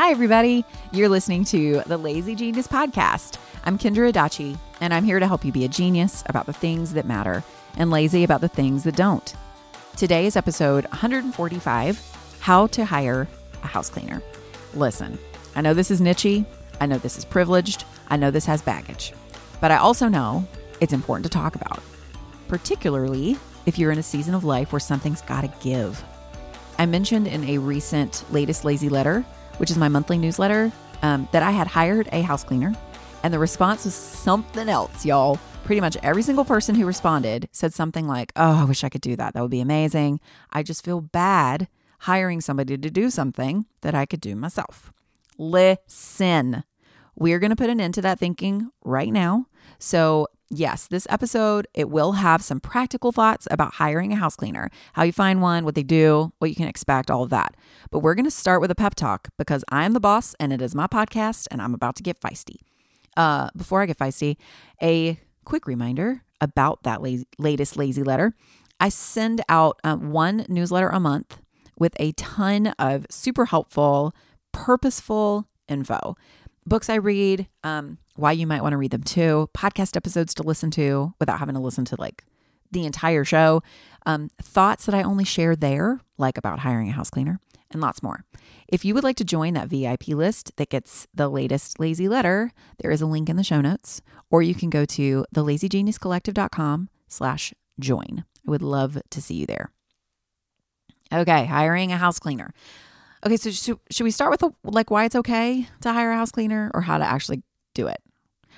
Hi, everybody. You're listening to the Lazy Genius Podcast. I'm Kendra Adachi, and I'm here to help you be a genius about the things that matter and lazy about the things that don't. Today is episode 145 How to Hire a House Cleaner. Listen, I know this is nichey, I know this is privileged, I know this has baggage, but I also know it's important to talk about, particularly if you're in a season of life where something's got to give. I mentioned in a recent latest lazy letter, which is my monthly newsletter, um, that I had hired a house cleaner, and the response was something else, y'all. Pretty much every single person who responded said something like, Oh, I wish I could do that. That would be amazing. I just feel bad hiring somebody to do something that I could do myself. Listen, we're going to put an end to that thinking right now. So, yes, this episode it will have some practical thoughts about hiring a house cleaner, how you find one, what they do, what you can expect, all of that. But we're going to start with a pep talk because I am the boss and it is my podcast and I'm about to get feisty. Uh, before I get feisty, a quick reminder about that la- latest lazy letter. I send out uh, one newsletter a month with a ton of super helpful, purposeful info. Books I read, um, why you might want to read them too, podcast episodes to listen to without having to listen to like the entire show, um, thoughts that I only share there, like about hiring a house cleaner, and lots more. If you would like to join that VIP list that gets the latest lazy letter, there is a link in the show notes, or you can go to thelazygeniuscollective.com slash join. I would love to see you there. Okay, hiring a house cleaner. Okay, so should, we start with the, like why it's okay to hire a house cleaner or how to actually do it?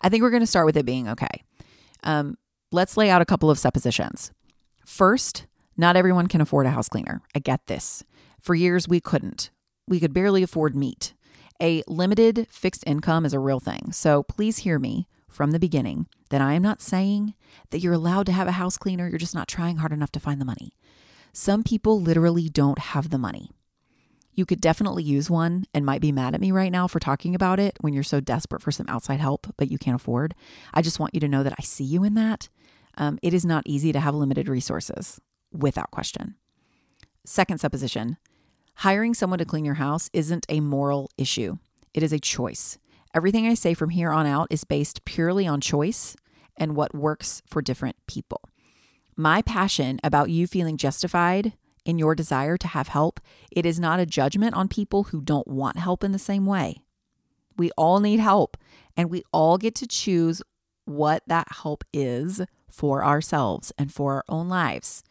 I think we're going to start with it being okay. Um, let's lay out a couple of suppositions. First, not everyone can afford a house cleaner. I get this. For years, we couldn't. We could barely afford meat. A limited fixed income is a real thing. So please hear me from the beginning that I am not saying that you're allowed to have a house cleaner. You're just not trying hard enough to find the money. Some people literally don't have the money. You could definitely use one and might be mad at me right now for talking about it when you're so desperate for some outside help, but you can't afford. I just want you to know that I see you in that. Um, it is not easy to have limited resources, without question. Second supposition hiring someone to clean your house isn't a moral issue, it is a choice. Everything I say from here on out is based purely on choice and what works for different people. My passion about you feeling justified in your desire to have help, it is not a judgment on people who don't want help in the same way. We all need help, and we all get to choose what that help is for ourselves and for our own lives,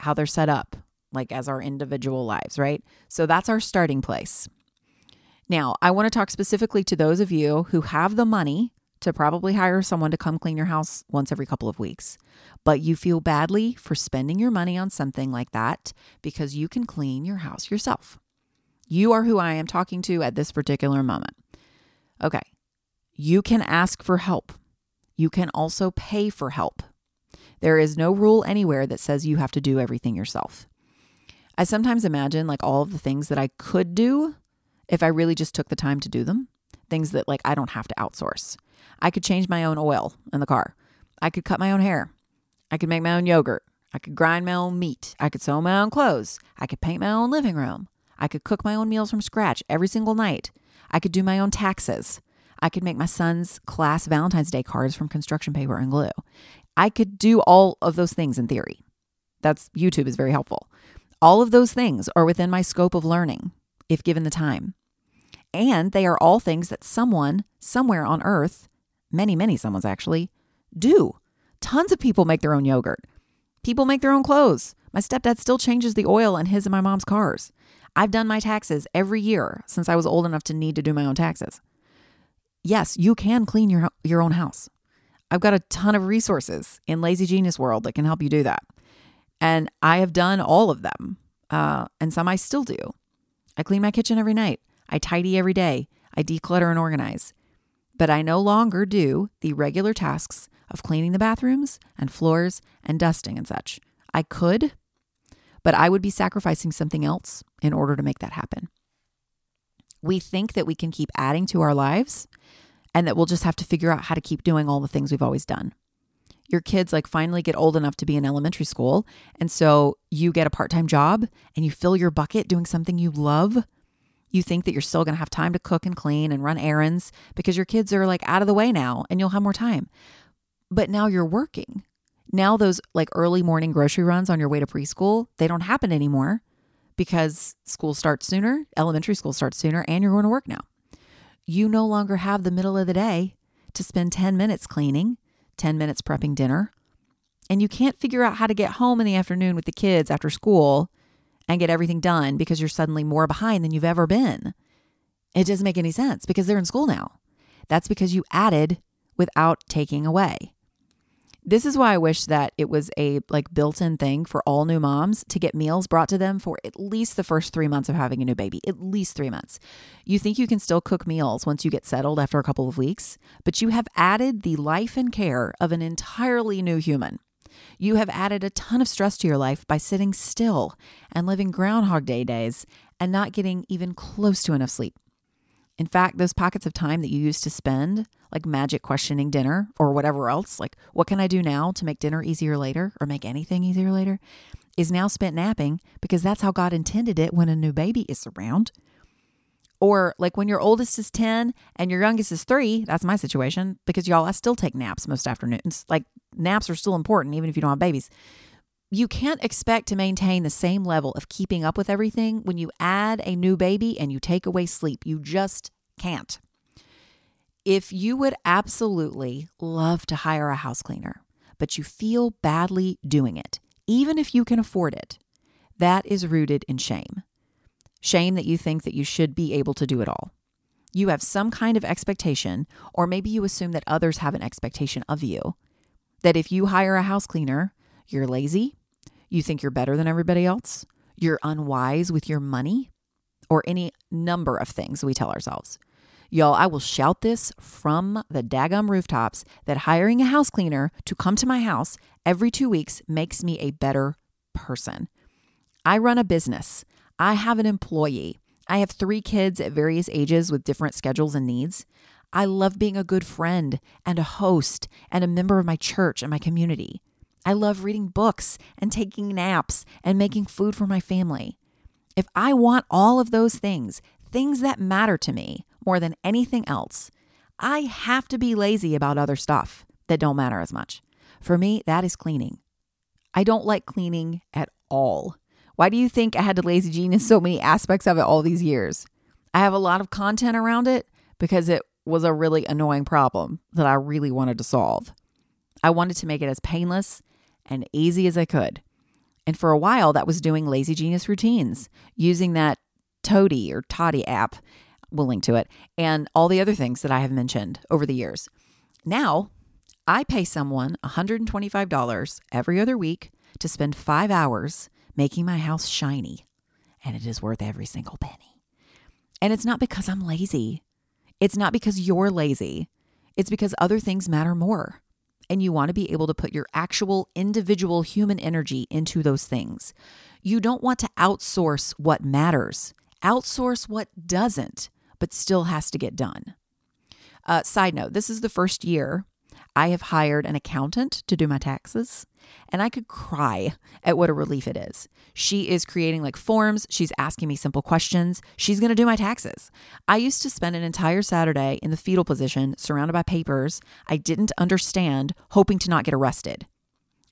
how they're set up, like as our individual lives, right? So that's our starting place. Now, I want to talk specifically to those of you who have the money to probably hire someone to come clean your house once every couple of weeks, but you feel badly for spending your money on something like that because you can clean your house yourself. You are who I am talking to at this particular moment. Okay, you can ask for help. You can also pay for help. There is no rule anywhere that says you have to do everything yourself. I sometimes imagine like all of the things that I could do if I really just took the time to do them, things that like I don't have to outsource. I could change my own oil in the car. I could cut my own hair. I could make my own yogurt. I could grind my own meat. I could sew my own clothes. I could paint my own living room. I could cook my own meals from scratch every single night. I could do my own taxes. I could make my son's class Valentine's Day cards from construction paper and glue. I could do all of those things in theory. That's YouTube is very helpful. All of those things are within my scope of learning if given the time. And they are all things that someone somewhere on earth, many, many someone's actually, do. Tons of people make their own yogurt. People make their own clothes. My stepdad still changes the oil in his and my mom's cars. I've done my taxes every year since I was old enough to need to do my own taxes. Yes, you can clean your your own house. I've got a ton of resources in Lazy Genius World that can help you do that. And I have done all of them. Uh, and some I still do. I clean my kitchen every night. I tidy every day. I declutter and organize. But I no longer do the regular tasks of cleaning the bathrooms and floors and dusting and such. I could, but I would be sacrificing something else in order to make that happen. We think that we can keep adding to our lives and that we'll just have to figure out how to keep doing all the things we've always done. Your kids like finally get old enough to be in elementary school, and so you get a part-time job and you fill your bucket doing something you love. You think that you're still going to have time to cook and clean and run errands because your kids are like out of the way now and you'll have more time. But now you're working. Now those like early morning grocery runs on your way to preschool, they don't happen anymore because school starts sooner, elementary school starts sooner, and you're going to work now. You no longer have the middle of the day to spend 10 minutes cleaning, 10 minutes prepping dinner, and you can't figure out how to get home in the afternoon with the kids after school and get everything done because you're suddenly more behind than you've ever been. It doesn't make any sense because they're in school now. That's because you added without taking away. This is why I wish that it was a like built-in thing for all new moms to get meals brought to them for at least the first 3 months of having a new baby. At least 3 months. You think you can still cook meals once you get settled after a couple of weeks, but you have added the life and care of an entirely new human. You have added a ton of stress to your life by sitting still and living Groundhog Day days and not getting even close to enough sleep. In fact, those pockets of time that you used to spend, like magic questioning dinner or whatever else, like what can I do now to make dinner easier later or make anything easier later, is now spent napping because that's how God intended it when a new baby is around. Or like when your oldest is 10 and your youngest is three, that's my situation because y'all, I still take naps most afternoons. Like naps are still important, even if you don't have babies. You can't expect to maintain the same level of keeping up with everything when you add a new baby and you take away sleep. You just can't. If you would absolutely love to hire a house cleaner, but you feel badly doing it, even if you can afford it, that is rooted in shame. Shame that you think that you should be able to do it all. You have some kind of expectation, or maybe you assume that others have an expectation of you. That if you hire a house cleaner, you're lazy, you think you're better than everybody else, you're unwise with your money, or any number of things we tell ourselves. Y'all, I will shout this from the daggum rooftops that hiring a house cleaner to come to my house every two weeks makes me a better person. I run a business. I have an employee. I have three kids at various ages with different schedules and needs. I love being a good friend and a host and a member of my church and my community. I love reading books and taking naps and making food for my family. If I want all of those things, things that matter to me more than anything else, I have to be lazy about other stuff that don't matter as much. For me, that is cleaning. I don't like cleaning at all. Why do you think I had to lazy genius so many aspects of it all these years? I have a lot of content around it because it was a really annoying problem that I really wanted to solve. I wanted to make it as painless and easy as I could. And for a while, that was doing Lazy Genius routines, using that Toady or Toddy app. We'll link to it, and all the other things that I have mentioned over the years. Now, I pay someone $125 every other week to spend five hours making my house shiny, and it is worth every single penny. And it's not because I'm lazy, it's not because you're lazy, it's because other things matter more and you want to be able to put your actual individual human energy into those things. You don't want to outsource what matters, outsource what doesn't, but still has to get done. Uh, side note this is the first year I have hired an accountant to do my taxes, and I could cry at what a relief it is. She is creating like forms, she's asking me simple questions, she's to do my taxes. I used to spend an entire Saturday in the fetal position, surrounded by papers I didn't understand, hoping to not get arrested.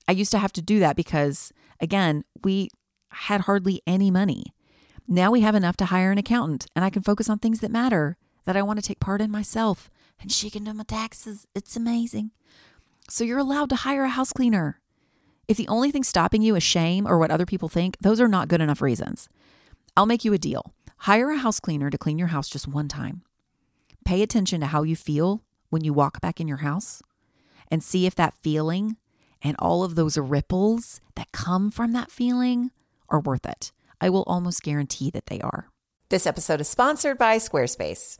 I used to have to do that because, again, we had hardly any money. Now we have enough to hire an accountant and I can focus on things that matter that I want to take part in myself. And she can do my taxes. It's amazing. So you're allowed to hire a house cleaner. If the only thing stopping you is shame or what other people think, those are not good enough reasons. I'll make you a deal. Hire a house cleaner to clean your house just one time. Pay attention to how you feel when you walk back in your house and see if that feeling and all of those ripples that come from that feeling are worth it. I will almost guarantee that they are. This episode is sponsored by Squarespace.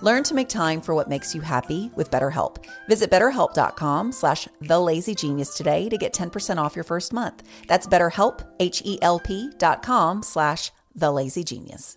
Learn to make time for what makes you happy with BetterHelp. Visit betterhelp.com slash thelazygenius today to get 10% off your first month. That's betterhelp, H-E-L-P dot com slash thelazygenius.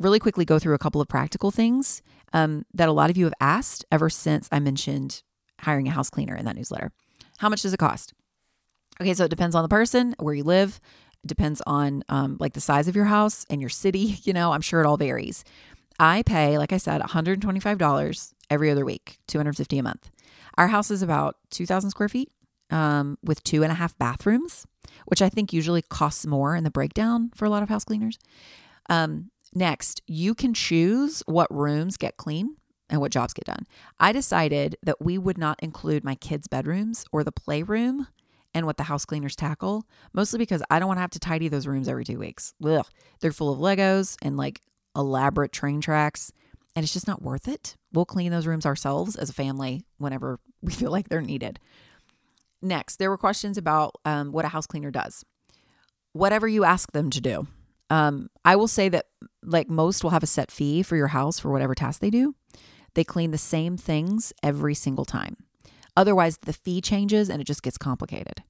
really quickly go through a couple of practical things um, that a lot of you have asked ever since I mentioned hiring a house cleaner in that newsletter. How much does it cost? Okay, so it depends on the person, where you live. It depends on um, like the size of your house and your city. You know, I'm sure it all varies. I pay, like I said, $125 every other week, $250 a month. Our house is about 2,000 square feet um, with two and a half bathrooms, which I think usually costs more in the breakdown for a lot of house cleaners. Um, next, you can choose what rooms get clean and what jobs get done. I decided that we would not include my kids' bedrooms or the playroom and what the house cleaners tackle, mostly because I don't want to have to tidy those rooms every two weeks. Ugh. They're full of Legos and like elaborate train tracks, and it's just not worth it. We'll clean those rooms ourselves as a family whenever we feel like they're needed. Next, there were questions about um, what a house cleaner does. Whatever you ask them to do. Um, I will say that, like most, will have a set fee for your house for whatever task they do. They clean the same things every single time. Otherwise, the fee changes and it just gets complicated.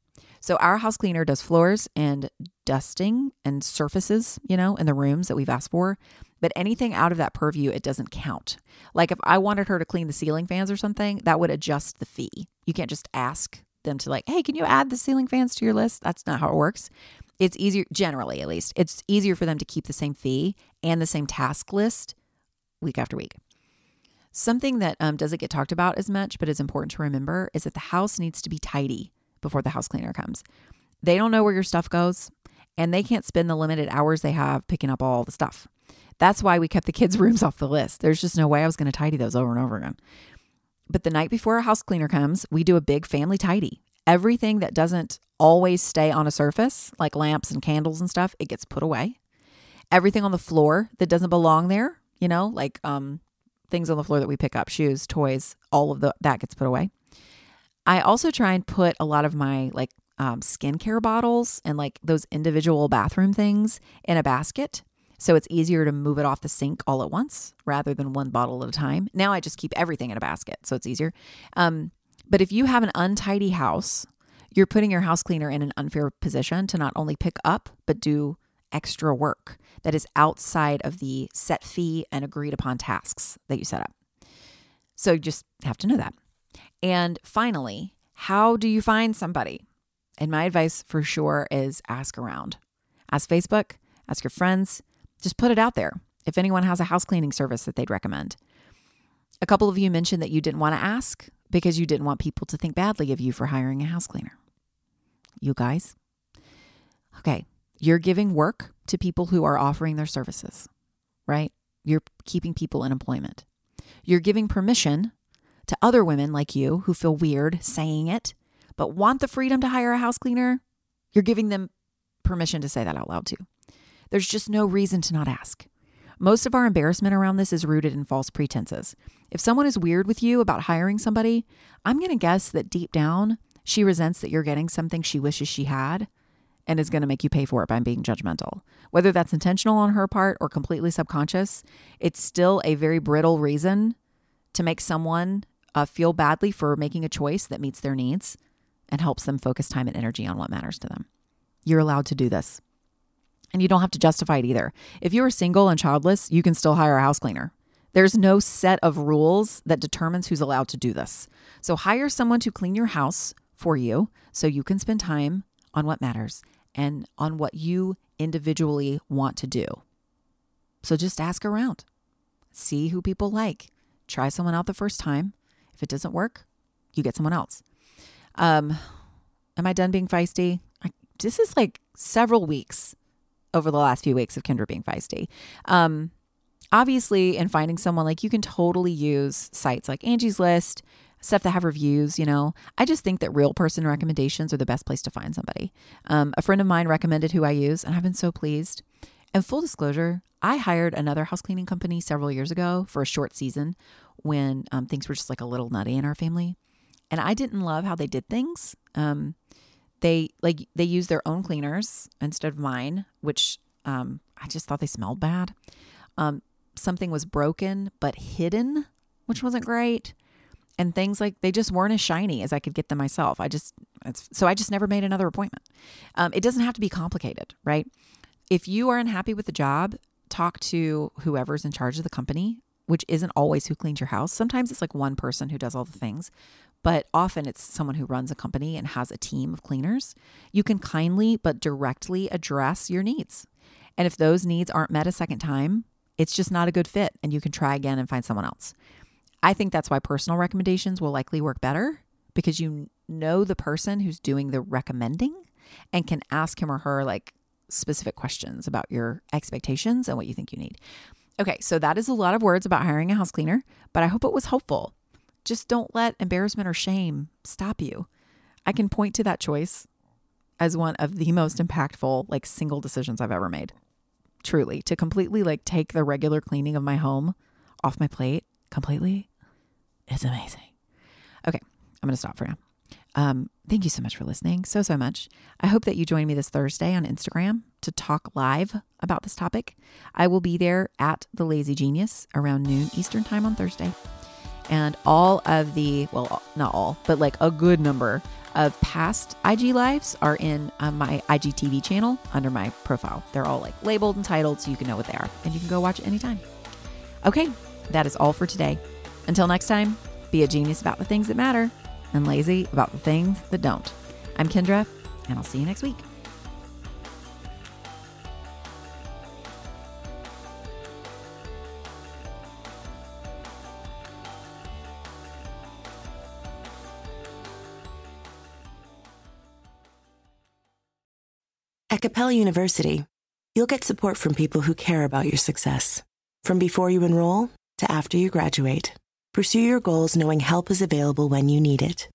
So, our house cleaner does floors and dusting and surfaces, you know, in the rooms that we've asked for. But anything out of that purview, it doesn't count. Like if I wanted her to clean the ceiling fans or something, that would adjust the fee. You can't just ask them to, like, hey, can you add the ceiling fans to your list? That's not how it works. It's easier, generally at least, it's easier for them to keep the same fee and the same task list week after week. Something that um, doesn't get talked about as much, but is important to remember, is that the house needs to be tidy before the house cleaner comes. They don't know where your stuff goes, and they can't spend the limited hours they have picking up all the stuff. That's why we kept the kids' rooms off the list. There's just no way I was going to tidy those over and over again. But the night before a house cleaner comes, we do a big family tidy. Everything that doesn't always stay on a surface, like lamps and candles and stuff, it gets put away. Everything on the floor that doesn't belong there, you know, like um, things on the floor that we pick up, shoes, toys, all of the that gets put away. I also try and put a lot of my like um, skincare bottles and like those individual bathroom things in a basket. So it's easier to move it off the sink all at once rather than one bottle at a time. Now I just keep everything in a basket, so it's easier. Um, but if you have an untidy house, you're putting your house cleaner in an unfair position to not only pick up, but do extra work that is outside of the set fee and agreed upon tasks that you set up. So you just have to know that. And finally, how do you find somebody? And my advice for sure is ask around. Ask Facebook, ask your friends, just put it out there if anyone has a house cleaning service that they'd recommend. A couple of you mentioned that you didn't want to ask because you didn't want people to think badly of you for hiring a house cleaner. You guys? Okay, you're giving work to people who are offering their services, right? You're keeping people in employment. You're giving permission to other women like you who feel weird saying it, but want the freedom to hire a house cleaner. You're giving them permission to say that out loud too. There's just no reason to not ask. Most of our embarrassment around this is rooted in false pretenses. If someone is weird with you about hiring somebody, I'm going to guess that deep down, she resents that you're getting something she wishes she had and is going to make you pay for it by being judgmental. Whether that's intentional on her part or completely subconscious, it's still a very brittle reason to make someone uh, feel badly for making a choice that meets their needs and helps them focus time and energy on what matters to them. You're allowed to do this. And you don't have to justify it either. If you are single and childless, you can still hire a house cleaner. There's no set of rules that determines who's allowed to do this. So hire someone to clean your house for you so you can spend time on what matters and on what you individually want to do. So just ask around, see who people like, try someone out the first time. If it doesn't work, you get someone else. Um, am I done being feisty? I, this is like several weeks over the last few weeks of Kendra being feisty. Um, obviously, in finding someone, like you can totally use sites like Angie's List, stuff that have reviews, you know. I just think that real person recommendations are the best place to find somebody. Um, a friend of mine recommended who I use, and I've been so pleased. And full disclosure, I hired another house cleaning company several years ago for a short season when um, things were just like a little nutty in our family. And I didn't love how they did things. Um, they like they used their own cleaners instead of mine, which um, I just thought they smelled bad. Um, something was broken but hidden, which wasn't great and things like they just weren't as shiny as I could get them myself. I just so I just never made another appointment. Um, it doesn't have to be complicated, right? If you are unhappy with the job, talk to whoever's in charge of the company, which isn't always who cleans your house. Sometimes it's like one person who does all the things, but often it's someone who runs a company and has a team of cleaners. You can kindly but directly address your needs. And if those needs aren't met a second time, it's just not a good fit and you can try again and find someone else. I think that's why personal recommendations will likely work better because you know the person who's doing the recommending and can ask him or her like specific questions about your expectations and what you think you need. Okay, so that is a lot of words about hiring a house cleaner, but I hope it was helpful. Just don't let embarrassment or shame stop you. I can point to that choice as one of the most impactful like single decisions I've ever made. Truly, to completely like take the regular cleaning of my home off my plate completely. It's amazing. Okay, I'm going to stop for now. Um, thank you so much for listening. So, so much. I hope that you join me this Thursday on Instagram to talk live about this topic. I will be there at the Lazy Genius around noon Eastern time on Thursday. And all of the, well, not all, but like a good number of past IG lives are in uh, my IGTV channel under my profile. They're all like labeled and titled so you can know what they are and you can go watch it anytime. Okay, that is all for today. Until next time, be a genius about the things that matter and lazy about the things that don't. I'm Kendra, and I'll see you next week. At Capella University, you'll get support from people who care about your success. From before you enroll to after you graduate, pursue your goals knowing help is available when you need it.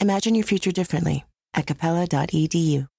Imagine your future differently at capella.edu.